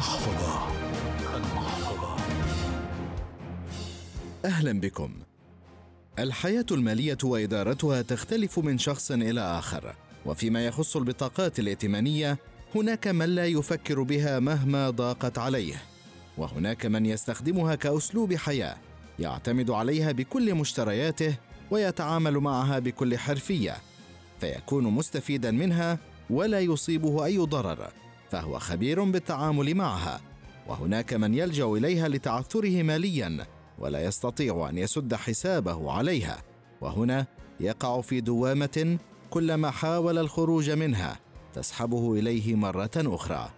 المحفظة المحفظة أهلا بكم. الحياة المالية وإدارتها تختلف من شخص إلى آخر، وفيما يخص البطاقات الائتمانية هناك من لا يفكر بها مهما ضاقت عليه، وهناك من يستخدمها كأسلوب حياة، يعتمد عليها بكل مشترياته ويتعامل معها بكل حرفية، فيكون مستفيدا منها ولا يصيبه أي ضرر، فهو خبير بالتعامل معها وهناك من يلجأ إليها لتعثره ماليا ولا يستطيع أن يسد حسابه عليها وهنا يقع في دوامة كلما حاول الخروج منها تسحبه إليه مرة أخرى.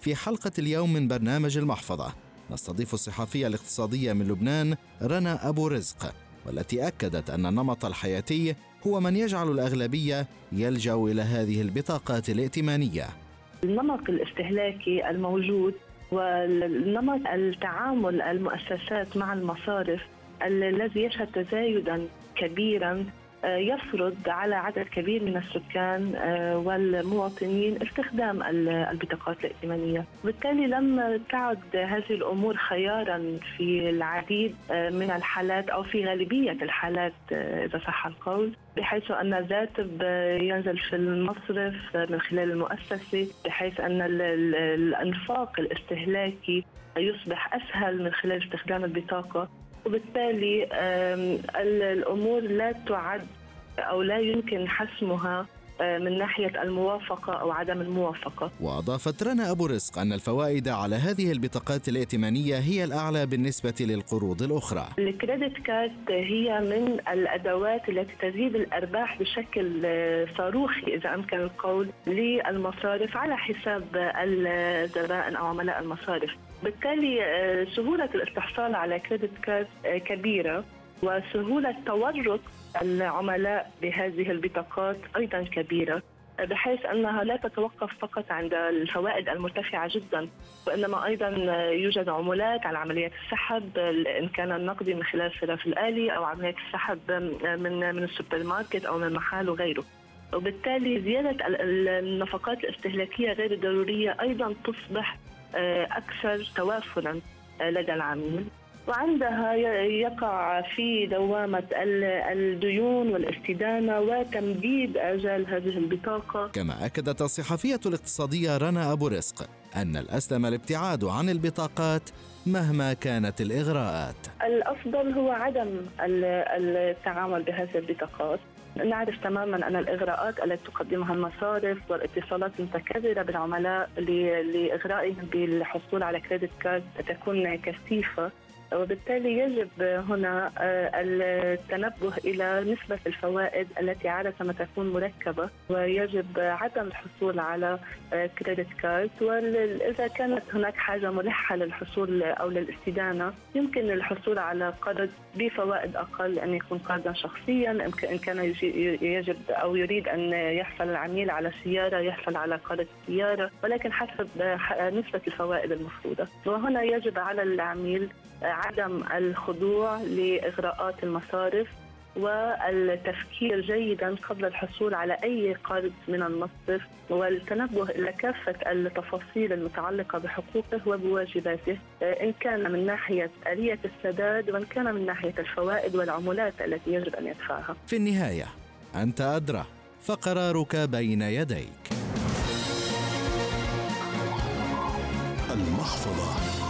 في حلقة اليوم من برنامج المحفظة نستضيف الصحفية الاقتصادية من لبنان رنا أبو رزق والتي أكدت أن النمط الحياتي هو من يجعل الأغلبية يلجأ إلى هذه البطاقات الائتمانية. النمط الاستهلاكي الموجود والنمط التعامل المؤسسات مع المصارف الذي يشهد تزايدا كبيرا يفرض على عدد كبير من السكان آه، والمواطنين استخدام البطاقات الائتمانية، بالتالي لم تعد هذه الأمور خيارا في العديد آه، من الحالات أو في غالبية الحالات إذا صح القول، بحيث أن الراتب ينزل في المصرف من خلال المؤسسة، بحيث أن الأنفاق الاستهلاكي يصبح أسهل من خلال استخدام البطاقة. وبالتالي الأمور لا تعد أو لا يمكن حسمها. من ناحية الموافقة أو عدم الموافقة. وأضافت رنا أبو رزق أن الفوائد على هذه البطاقات الائتمانية هي الأعلى بالنسبة للقروض الأخرى. الكريدت كارد هي من الأدوات التي تزيد الأرباح بشكل صاروخي إذا أمكن القول للمصارف على حساب الزبائن أو عملاء المصارف. بالتالي آه، سهولة الاستحصال على كريدت كارد آه، كبيرة. وسهولة تورط العملاء بهذه البطاقات أيضا كبيرة بحيث أنها لا تتوقف فقط عند الفوائد المرتفعة جدا وإنما أيضا يوجد عمولات على عمليات السحب ان كان النقدي من خلال الصراف الآلي أو عمليات السحب من من السوبر ماركت أو من محل وغيره. وبالتالي زيادة النفقات الاستهلاكية غير الضرورية أيضا تصبح آه، أكثر توافرا آه، لدى العميل وعندها يقع في دوامة الديون والاستدانة وتمديد آجال هذه البطاقة. كما أكدت الصحفية الاقتصادية رنا أبو رزق أن الأسلم الابتعاد عن البطاقات مهما كانت الإغراءات. الأفضل هو عدم التعامل بهذه البطاقات. نعرف تماما أن الإغراءات التي تقدمها المصارف والاتصالات المتكررة بالعملاء لإغرائهم بالحصول على كريدت كارد تكون كثيفة. وبالتالي يجب هنا آه، التنبه إلى نسبة الفوائد التي عادة ما تكون مركبة ويجب عدم الحصول على كريدت آه، كارد وإذا كانت هناك حاجة ملحة للحصول أو للاستدانة يمكن الحصول على قرض بفوائد أقل أن يكون قرضا شخصيا إن كان يجب أو يريد أن يحصل العميل على سيارة يحصل على قرض سيارة ولكن حسب نسبة الفوائد المفروضة. وهنا يجب على العميل عدم الخضوع لإغراءات المصارف والتفكير جيدا قبل الحصول على أي قرض من المصرف والتنبه إلى كافة التفاصيل المتعلقة بحقوقه وبواجباته إن كان من ناحية آلية السداد وإن كان من ناحية الفوائد والعمولات التي يجب أن يدفعها. في النهاية أنت أدرى فقرارك بين يديك. المحفظة